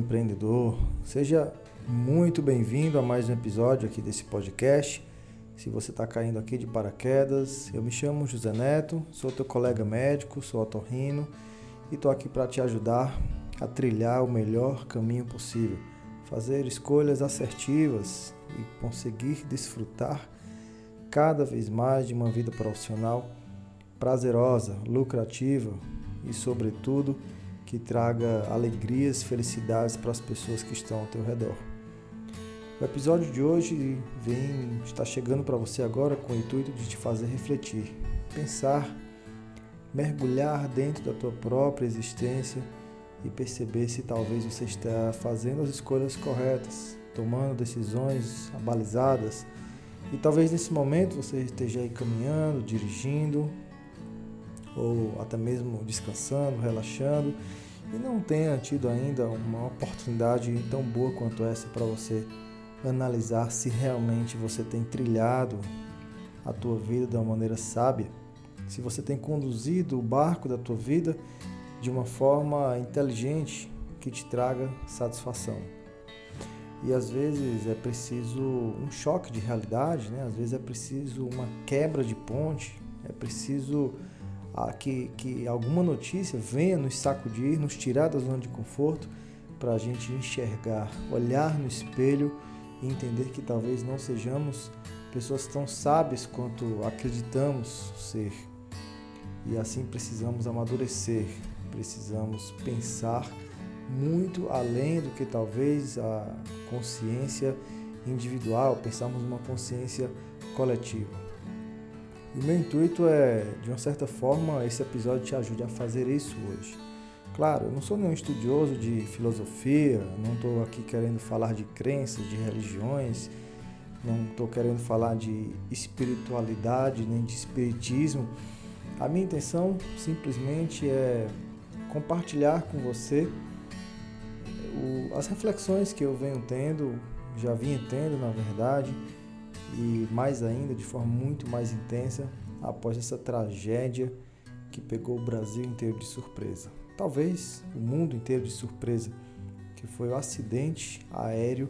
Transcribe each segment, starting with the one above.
empreendedor. Seja muito bem-vindo a mais um episódio aqui desse podcast. Se você está caindo aqui de paraquedas, eu me chamo José Neto, sou teu colega médico, sou otorrino e estou aqui para te ajudar a trilhar o melhor caminho possível, fazer escolhas assertivas e conseguir desfrutar cada vez mais de uma vida profissional prazerosa, lucrativa e, sobretudo, que traga alegrias, felicidades para as pessoas que estão ao teu redor. O episódio de hoje vem está chegando para você agora com o intuito de te fazer refletir, pensar, mergulhar dentro da tua própria existência e perceber se talvez você está fazendo as escolhas corretas, tomando decisões abalizadas. E talvez nesse momento você esteja aí caminhando, dirigindo, ou até mesmo descansando, relaxando, e não tenha tido ainda uma oportunidade tão boa quanto essa para você analisar se realmente você tem trilhado a tua vida de uma maneira sábia, se você tem conduzido o barco da tua vida de uma forma inteligente que te traga satisfação. E às vezes é preciso um choque de realidade, né? às vezes é preciso uma quebra de ponte, é preciso que, que alguma notícia venha nos sacudir, nos tirar da zona de conforto, para a gente enxergar, olhar no espelho e entender que talvez não sejamos pessoas tão sábias quanto acreditamos ser. E assim precisamos amadurecer, precisamos pensar muito além do que talvez a consciência individual, pensarmos numa consciência coletiva. E meu intuito é, de uma certa forma, esse episódio te ajude a fazer isso hoje. Claro, eu não sou nenhum estudioso de filosofia, não estou aqui querendo falar de crenças, de religiões, não estou querendo falar de espiritualidade nem de espiritismo. A minha intenção simplesmente é compartilhar com você as reflexões que eu venho tendo, já vinha tendo na verdade, e mais ainda de forma muito mais intensa após essa tragédia que pegou o Brasil inteiro de surpresa. Talvez o mundo inteiro de surpresa, que foi o acidente aéreo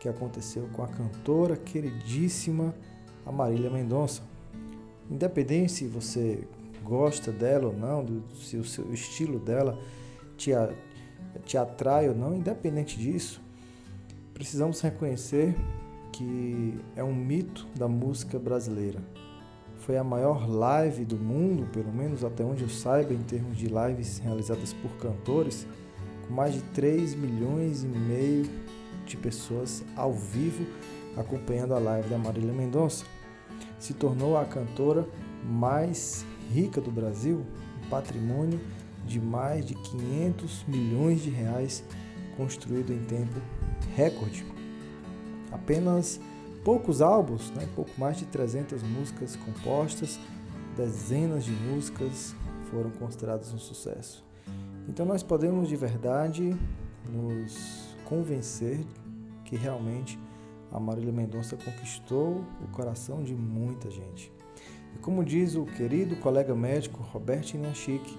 que aconteceu com a cantora queridíssima Marília Mendonça. Independente se você gosta dela ou não, do, se o seu estilo dela te, te atrai ou não, independente disso, precisamos reconhecer que é um mito da música brasileira. Foi a maior live do mundo, pelo menos até onde eu saiba, em termos de lives realizadas por cantores, com mais de 3 milhões e meio de pessoas ao vivo acompanhando a live da Marília Mendonça. Se tornou a cantora mais rica do Brasil, um patrimônio de mais de 500 milhões de reais construído em tempo recorde apenas poucos álbuns, né? pouco mais de 300 músicas compostas, dezenas de músicas foram consideradas um sucesso. Então nós podemos de verdade nos convencer que realmente a Marília Mendonça conquistou o coração de muita gente. E como diz o querido colega médico Roberto Inhachique,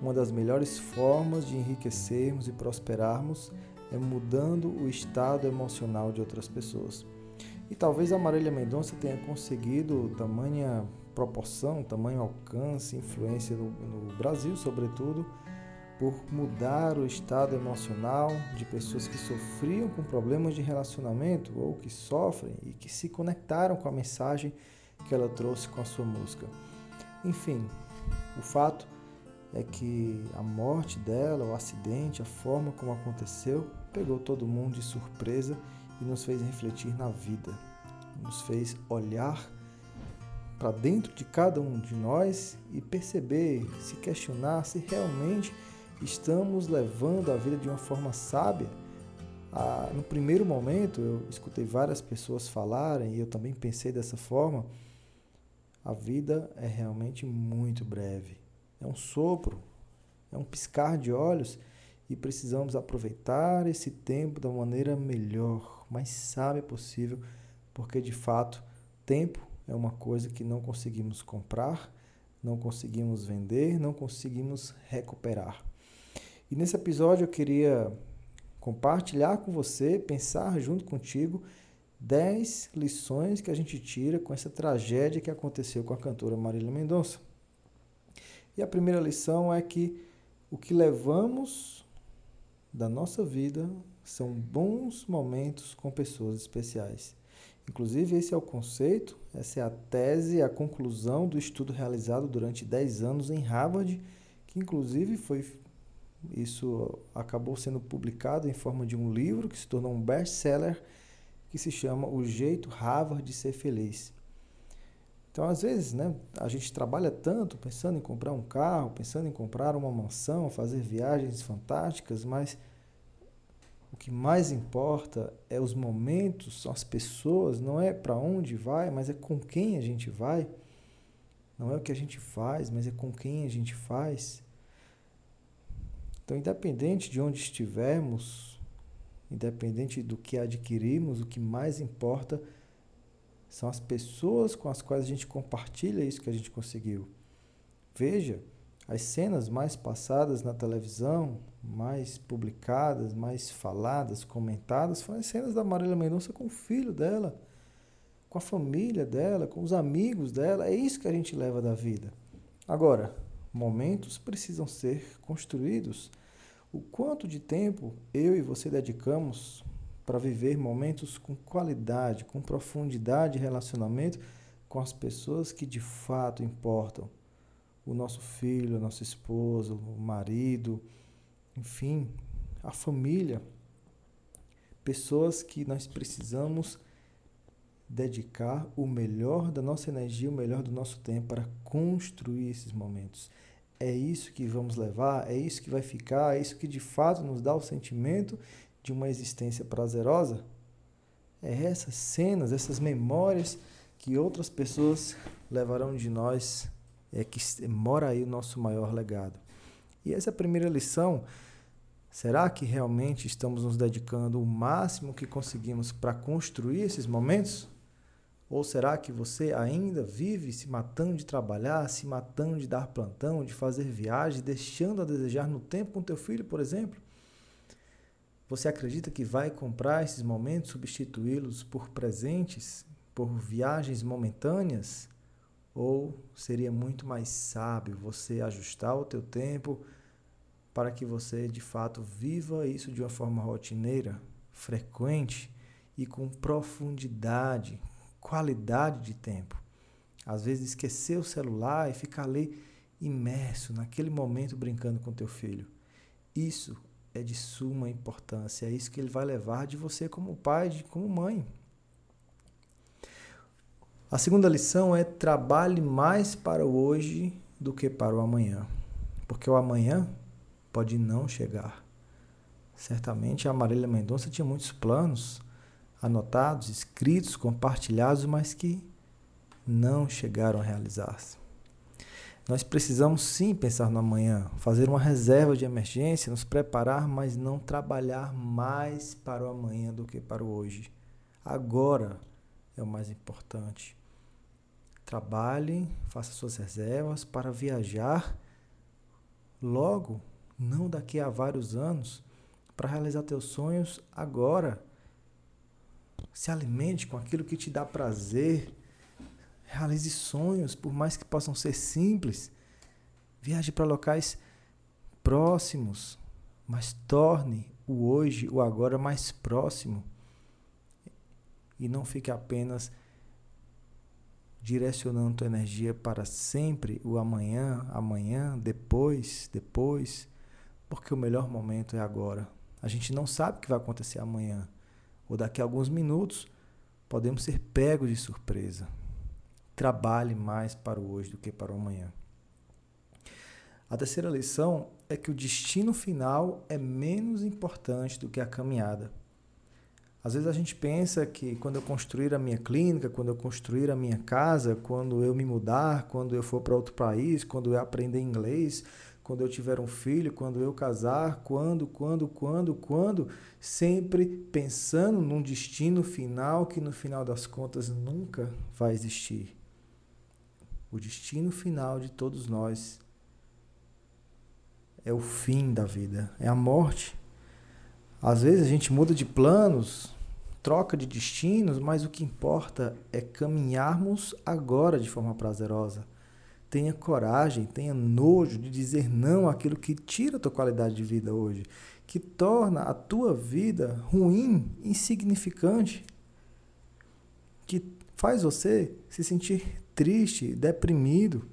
uma das melhores formas de enriquecermos e prosperarmos é mudando o estado emocional de outras pessoas. E talvez a Marília Mendonça tenha conseguido tamanha proporção, tamanho alcance, influência no, no Brasil, sobretudo, por mudar o estado emocional de pessoas que sofriam com problemas de relacionamento ou que sofrem e que se conectaram com a mensagem que ela trouxe com a sua música. Enfim, o fato é que a morte dela, o acidente, a forma como aconteceu, pegou todo mundo de surpresa e nos fez refletir na vida, nos fez olhar para dentro de cada um de nós e perceber, se questionar se realmente estamos levando a vida de uma forma sábia. Ah, no primeiro momento, eu escutei várias pessoas falarem e eu também pensei dessa forma. A vida é realmente muito breve. É um sopro, é um piscar de olhos e precisamos aproveitar esse tempo da maneira melhor, mais sábia possível, porque de fato, tempo é uma coisa que não conseguimos comprar, não conseguimos vender, não conseguimos recuperar. E nesse episódio eu queria compartilhar com você, pensar junto contigo 10 lições que a gente tira com essa tragédia que aconteceu com a cantora Marília Mendonça. E a primeira lição é que o que levamos da nossa vida são bons momentos com pessoas especiais. Inclusive, esse é o conceito, essa é a tese, a conclusão do estudo realizado durante 10 anos em Harvard, que inclusive foi isso acabou sendo publicado em forma de um livro que se tornou um best-seller que se chama O Jeito Harvard de Ser Feliz. Então, às vezes, né, a gente trabalha tanto pensando em comprar um carro, pensando em comprar uma mansão, fazer viagens fantásticas, mas o que mais importa é os momentos, são as pessoas, não é para onde vai, mas é com quem a gente vai. Não é o que a gente faz, mas é com quem a gente faz. Então, independente de onde estivermos, independente do que adquirimos, o que mais importa são as pessoas com as quais a gente compartilha isso que a gente conseguiu. Veja, as cenas mais passadas na televisão, mais publicadas, mais faladas, comentadas, foram as cenas da Marília Mendonça com o filho dela, com a família dela, com os amigos dela. É isso que a gente leva da vida. Agora, momentos precisam ser construídos. O quanto de tempo eu e você dedicamos para viver momentos com qualidade, com profundidade de relacionamento com as pessoas que de fato importam o nosso filho, a nossa esposa, o marido, enfim, a família. Pessoas que nós precisamos dedicar o melhor da nossa energia, o melhor do nosso tempo para construir esses momentos. É isso que vamos levar, é isso que vai ficar, é isso que de fato nos dá o sentimento de uma existência prazerosa. É essas cenas, essas memórias que outras pessoas levarão de nós é que mora aí o nosso maior legado. E essa é a primeira lição. Será que realmente estamos nos dedicando o máximo que conseguimos para construir esses momentos? Ou será que você ainda vive se matando de trabalhar, se matando de dar plantão, de fazer viagem, deixando a desejar no tempo com teu filho, por exemplo? Você acredita que vai comprar esses momentos, substituí-los por presentes, por viagens momentâneas? Ou seria muito mais sábio você ajustar o teu tempo para que você de fato viva isso de uma forma rotineira, frequente e com profundidade, qualidade de tempo. Às vezes esquecer o celular e ficar ali imerso naquele momento brincando com teu filho. Isso é de suma importância, é isso que ele vai levar de você como pai, como mãe. A segunda lição é trabalhe mais para o hoje do que para o amanhã, porque o amanhã pode não chegar. Certamente a Marília Mendonça tinha muitos planos anotados, escritos, compartilhados, mas que não chegaram a realizar-se. Nós precisamos sim pensar no amanhã, fazer uma reserva de emergência, nos preparar, mas não trabalhar mais para o amanhã do que para o hoje. Agora é o mais importante. Trabalhe, faça suas reservas para viajar logo, não daqui a vários anos, para realizar teus sonhos agora. Se alimente com aquilo que te dá prazer. Realize sonhos, por mais que possam ser simples. Viaje para locais próximos, mas torne o hoje, o agora mais próximo. E não fique apenas direcionando tua energia para sempre o amanhã, amanhã, depois, depois, porque o melhor momento é agora. A gente não sabe o que vai acontecer amanhã, ou daqui a alguns minutos podemos ser pegos de surpresa. Trabalhe mais para o hoje do que para o amanhã. A terceira lição é que o destino final é menos importante do que a caminhada. Às vezes a gente pensa que quando eu construir a minha clínica, quando eu construir a minha casa, quando eu me mudar, quando eu for para outro país, quando eu aprender inglês, quando eu tiver um filho, quando eu casar, quando, quando, quando, quando, sempre pensando num destino final que no final das contas nunca vai existir. O destino final de todos nós é o fim da vida, é a morte. Às vezes a gente muda de planos, troca de destinos, mas o que importa é caminharmos agora de forma prazerosa. Tenha coragem, tenha nojo de dizer não àquilo que tira a tua qualidade de vida hoje, que torna a tua vida ruim, insignificante, que faz você se sentir triste, deprimido.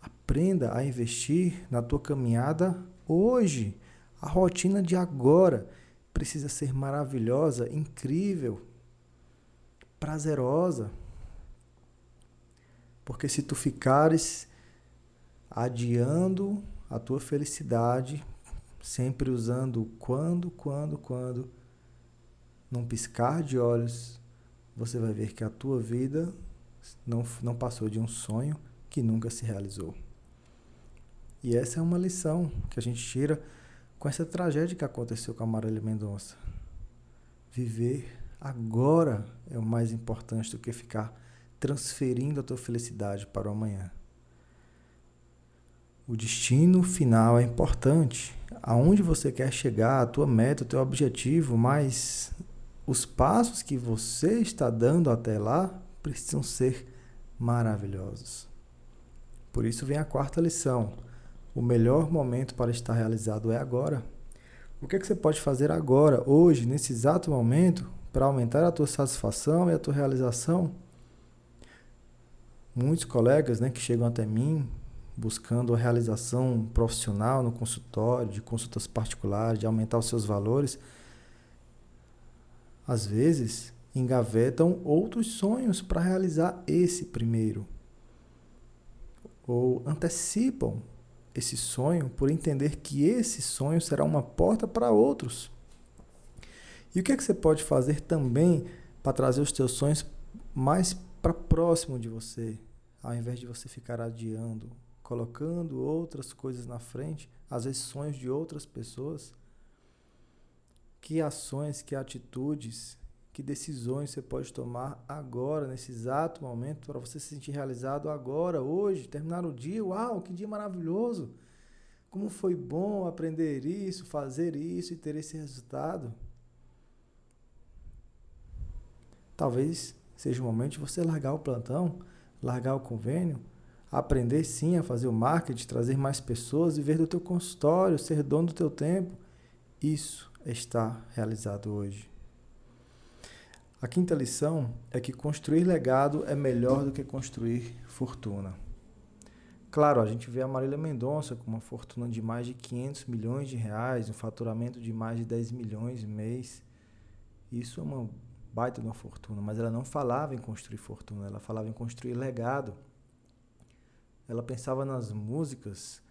Aprenda a investir na tua caminhada hoje. A rotina de agora precisa ser maravilhosa, incrível, prazerosa. Porque se tu ficares adiando a tua felicidade, sempre usando quando, quando, quando, num piscar de olhos, você vai ver que a tua vida não, não passou de um sonho que nunca se realizou. E essa é uma lição que a gente tira com essa tragédia que aconteceu com a Marília Mendonça. Viver agora é o mais importante do que ficar transferindo a tua felicidade para o amanhã. O destino final é importante, aonde você quer chegar, a tua meta, o teu objetivo, mas os passos que você está dando até lá precisam ser maravilhosos. Por isso vem a quarta lição. O melhor momento para estar realizado é agora. O que, é que você pode fazer agora, hoje, nesse exato momento, para aumentar a tua satisfação e a tua realização? muitos colegas né, que chegam até mim buscando a realização profissional no consultório, de consultas particulares, de aumentar os seus valores, às vezes engavetam outros sonhos para realizar esse primeiro. Ou antecipam esse sonho por entender que esse sonho será uma porta para outros. E o que é que você pode fazer também para trazer os teus sonhos mais para próximo de você, ao invés de você ficar adiando, colocando outras coisas na frente, às vezes sonhos de outras pessoas. Que ações, que atitudes, que decisões você pode tomar agora, nesse exato momento, para você se sentir realizado agora, hoje, terminar o dia. Uau, que dia maravilhoso! Como foi bom aprender isso, fazer isso e ter esse resultado. Talvez seja o momento de você largar o plantão, largar o convênio, aprender sim a fazer o marketing, trazer mais pessoas, viver do teu consultório, ser dono do teu tempo. Isso está realizado hoje. A quinta lição é que construir legado é melhor do que construir fortuna. Claro, a gente vê a Marília Mendonça com uma fortuna de mais de 500 milhões de reais, um faturamento de mais de 10 milhões mês. Isso é uma baita de uma fortuna, mas ela não falava em construir fortuna, ela falava em construir legado. Ela pensava nas músicas,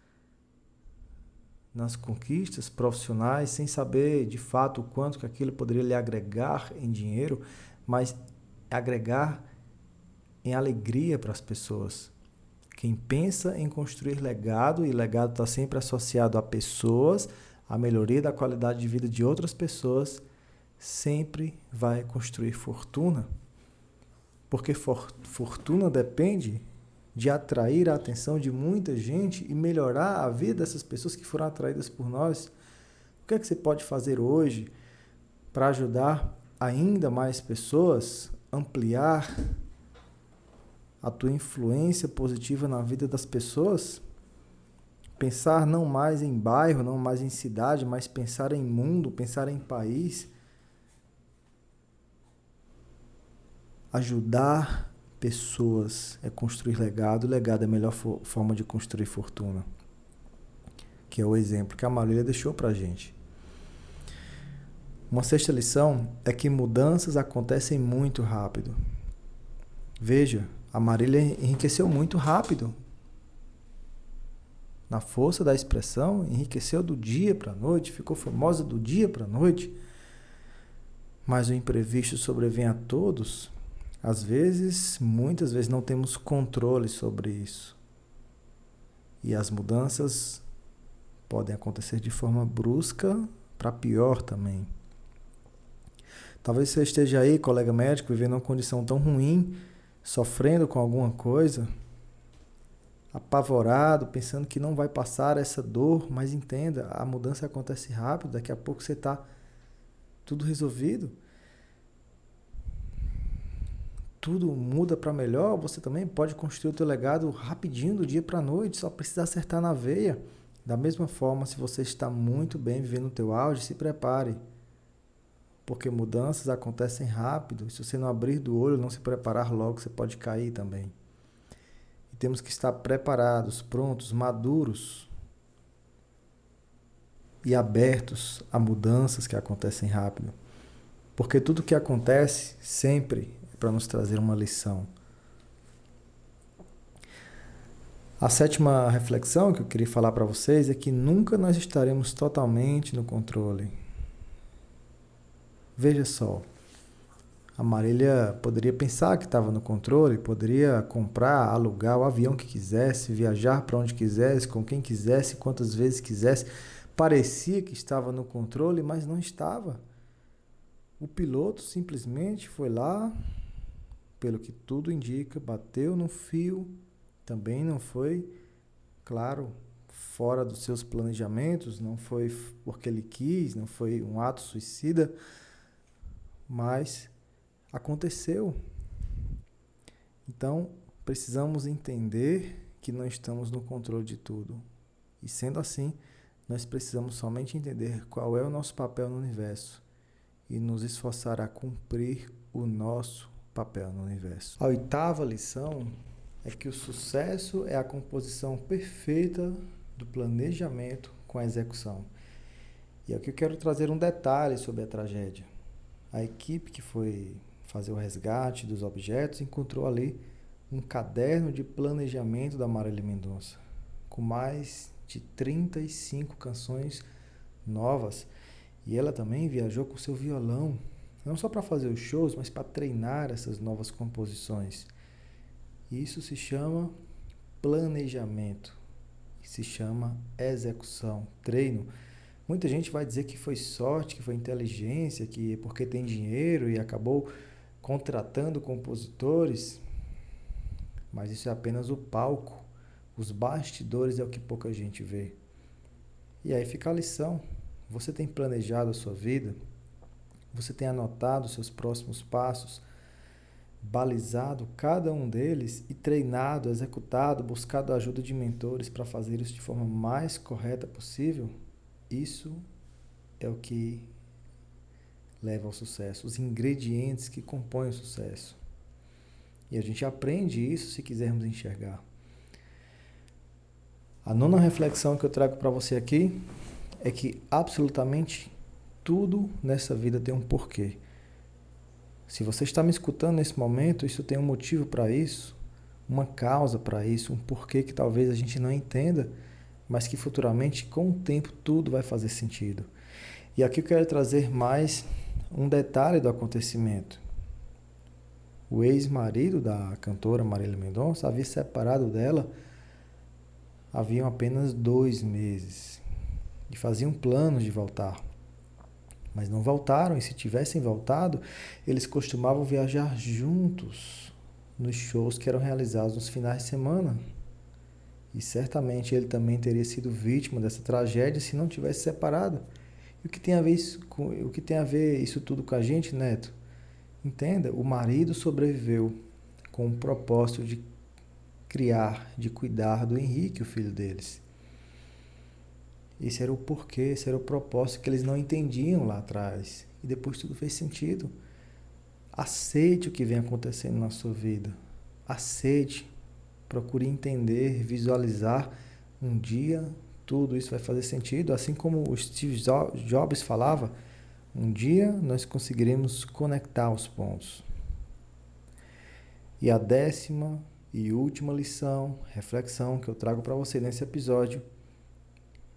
nas conquistas profissionais, sem saber de fato o quanto que aquilo poderia lhe agregar em dinheiro, mas agregar em alegria para as pessoas. Quem pensa em construir legado, e legado está sempre associado a pessoas, a melhoria da qualidade de vida de outras pessoas, sempre vai construir fortuna. Porque for, fortuna depende de atrair a atenção de muita gente e melhorar a vida dessas pessoas que foram atraídas por nós. O que é que você pode fazer hoje para ajudar ainda mais pessoas, ampliar a tua influência positiva na vida das pessoas? Pensar não mais em bairro, não mais em cidade, mas pensar em mundo, pensar em país ajudar pessoas é construir legado. Legado é a melhor fo forma de construir fortuna. Que é o exemplo que a Marília deixou para a gente. Uma sexta lição é que mudanças acontecem muito rápido. Veja, a Marília enriqueceu muito rápido. Na força da expressão, enriqueceu do dia para a noite, ficou famosa do dia para a noite. Mas o imprevisto sobrevém a todos às vezes, muitas vezes não temos controle sobre isso. E as mudanças podem acontecer de forma brusca para pior também. Talvez você esteja aí, colega médico, vivendo uma condição tão ruim, sofrendo com alguma coisa, apavorado, pensando que não vai passar essa dor, mas entenda, a mudança acontece rápido, daqui a pouco você está tudo resolvido. Tudo muda para melhor, você também pode construir o teu legado rapidinho do dia para a noite, só precisa acertar na veia. Da mesma forma, se você está muito bem vivendo o teu auge, se prepare. Porque mudanças acontecem rápido, e se você não abrir do olho, não se preparar logo, você pode cair também. Temos que estar preparados, prontos, maduros e abertos a mudanças que acontecem rápido. Porque tudo que acontece sempre para nos trazer uma lição. A sétima reflexão que eu queria falar para vocês é que nunca nós estaremos totalmente no controle. Veja só, a Marília poderia pensar que estava no controle, poderia comprar, alugar o avião que quisesse, viajar para onde quisesse, com quem quisesse, quantas vezes quisesse. Parecia que estava no controle, mas não estava. O piloto simplesmente foi lá, pelo que tudo indica, bateu no fio, também não foi, claro, fora dos seus planejamentos, não foi porque ele quis, não foi um ato suicida, mas aconteceu. Então, precisamos entender que não estamos no controle de tudo. E sendo assim, nós precisamos somente entender qual é o nosso papel no universo e nos esforçar a cumprir o nosso papel no universo. A oitava lição é que o sucesso é a composição perfeita do planejamento com a execução. E aqui eu quero trazer um detalhe sobre a tragédia. A equipe que foi fazer o resgate dos objetos, encontrou ali um caderno de planejamento da Marília Mendonça, com mais de 35 canções novas. E ela também viajou com seu violão, não só para fazer os shows, mas para treinar essas novas composições. Isso se chama planejamento, se chama execução, treino. Muita gente vai dizer que foi sorte, que foi inteligência, que é porque tem dinheiro e acabou contratando compositores, mas isso é apenas o palco. Os bastidores é o que pouca gente vê. E aí fica a lição. Você tem planejado a sua vida? Você tem anotado seus próximos passos? Balizado cada um deles e treinado, executado, buscado a ajuda de mentores para fazer isso de forma mais correta possível? Isso é o que leva ao sucesso, os ingredientes que compõem o sucesso. E a gente aprende isso se quisermos enxergar. A nona reflexão que eu trago para você aqui é que absolutamente tudo nessa vida tem um porquê. Se você está me escutando nesse momento, isso tem um motivo para isso, uma causa para isso, um porquê que talvez a gente não entenda, mas que futuramente, com o tempo, tudo vai fazer sentido. E aqui eu quero trazer mais um detalhe do acontecimento. O ex-marido da cantora Marília Mendonça havia separado dela haviam apenas dois meses e faziam planos de voltar. Mas não voltaram, e se tivessem voltado, eles costumavam viajar juntos nos shows que eram realizados nos finais de semana. E certamente ele também teria sido vítima dessa tragédia se não tivesse separado. E o que tem a ver isso com, o que tem a ver isso tudo com a gente, Neto? Entenda, o marido sobreviveu com o propósito de criar, de cuidar do Henrique, o filho deles. Esse era o porquê, esse era o propósito que eles não entendiam lá atrás. E depois tudo fez sentido. Aceite o que vem acontecendo na sua vida. Aceite. Procure entender, visualizar um dia tudo isso vai fazer sentido, assim como o Steve Jobs falava, um dia nós conseguiremos conectar os pontos. E a décima e última lição, reflexão que eu trago para você nesse episódio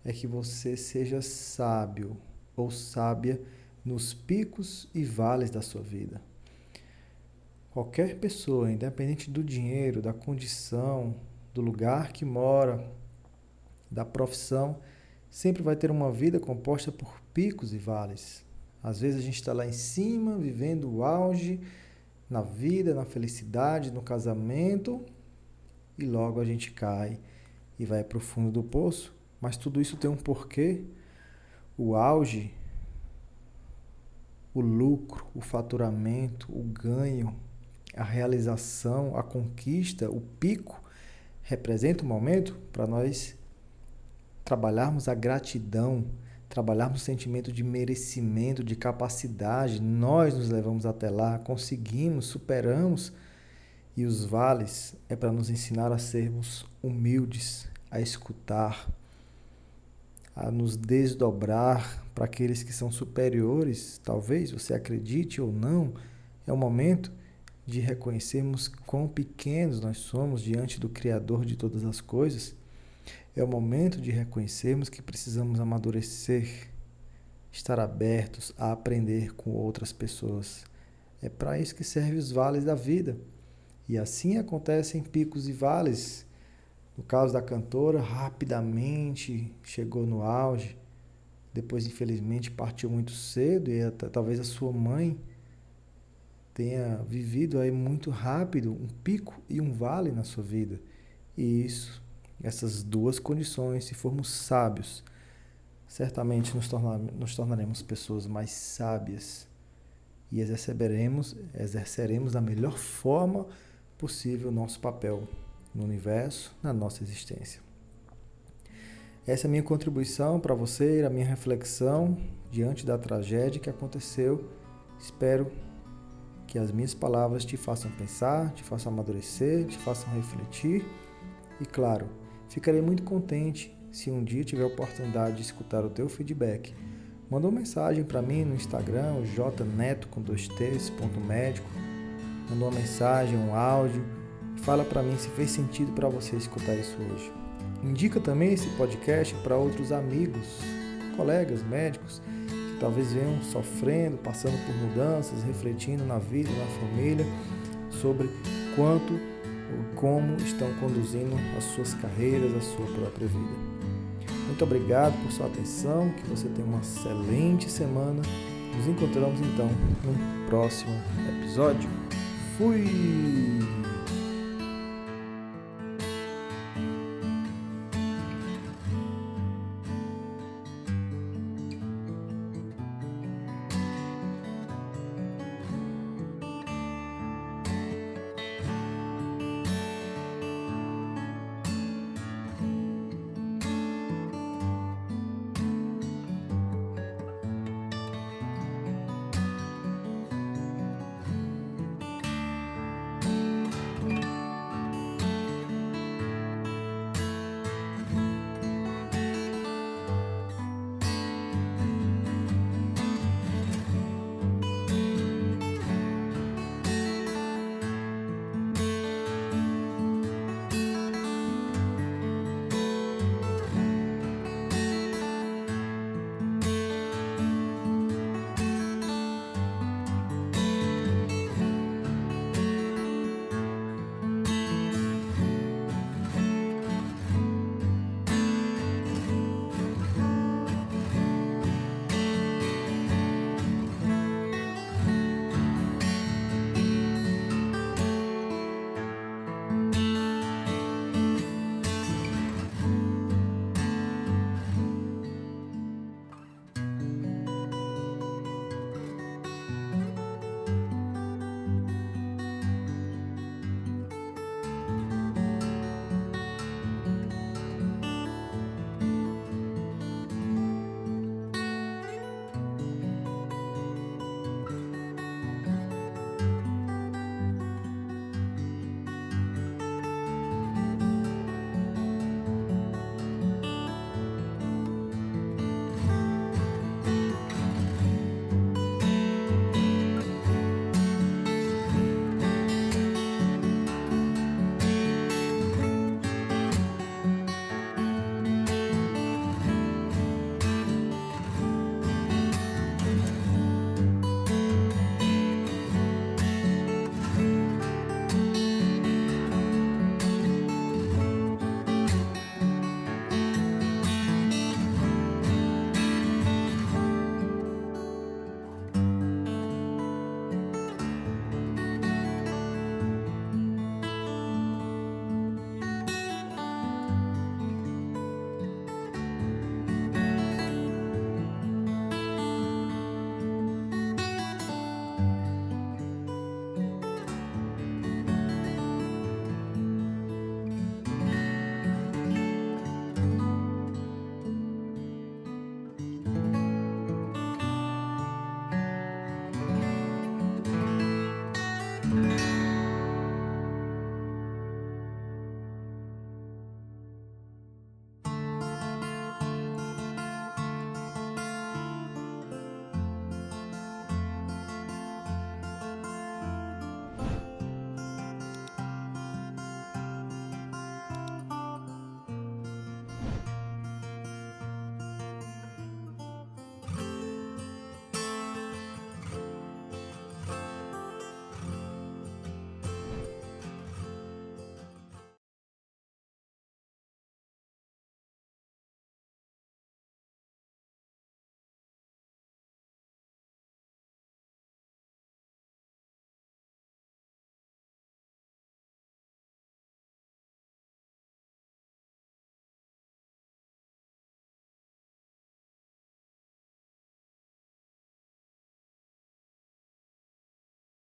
é que você seja sábio ou sábia nos picos e vales da sua vida. Qualquer pessoa, independente do dinheiro, da condição, do lugar que mora, da profissão, sempre vai ter uma vida composta por picos e vales. Às vezes a gente está lá em cima, vivendo o auge na vida, na felicidade, no casamento, e logo a gente cai e vai para o fundo do poço, mas tudo isso tem um porquê. O auge, o lucro, o faturamento, o ganho, a realização, a conquista, o pico, representa um momento para nós trabalharmos a gratidão, trabalharmos o sentimento de merecimento, de capacidade. Nós nos levamos até lá, conseguimos, superamos. E os vales é para nos ensinar a sermos humildes, a escutar, a nos desdobrar para aqueles que são superiores, talvez você acredite ou não, é o momento de reconhecermos quão pequenos nós somos diante do Criador de todas as coisas. É o momento de reconhecermos que precisamos amadurecer, estar abertos a aprender com outras pessoas. É para isso que servem os vales da vida. E assim acontecem picos e vales no caso da cantora, rapidamente chegou no auge, depois, infelizmente, partiu muito cedo e talvez a sua mãe tenha vivido aí muito rápido um pico e um vale na sua vida. E isso, essas duas condições, se formos sábios, certamente nos, tornar, nos tornaremos pessoas mais sábias. E exerceremos, exerceremos da melhor forma possível o nosso papel no universo, na nossa existência. Essa é a minha contribuição para você, a minha reflexão diante da tragédia que aconteceu. Espero que as minhas palavras te façam pensar, te façam amadurecer, te façam refletir. E claro, ficarei muito contente se um dia tiver a oportunidade de escutar o teu feedback. Manda uma mensagem para mim no Instagram, jneto com dois t's, ponto médico. Manda uma mensagem, um áudio Fala para mim se fez sentido para você escutar isso hoje. Indica também esse podcast para outros amigos, colegas médicos que talvez venham sofrendo, passando por mudanças, refletindo na vida, na família, sobre quanto ou como estão conduzindo as suas carreiras, a sua própria vida. Muito obrigado por sua atenção, que você tenha uma excelente semana. Nos encontramos então no próximo episódio. Fui!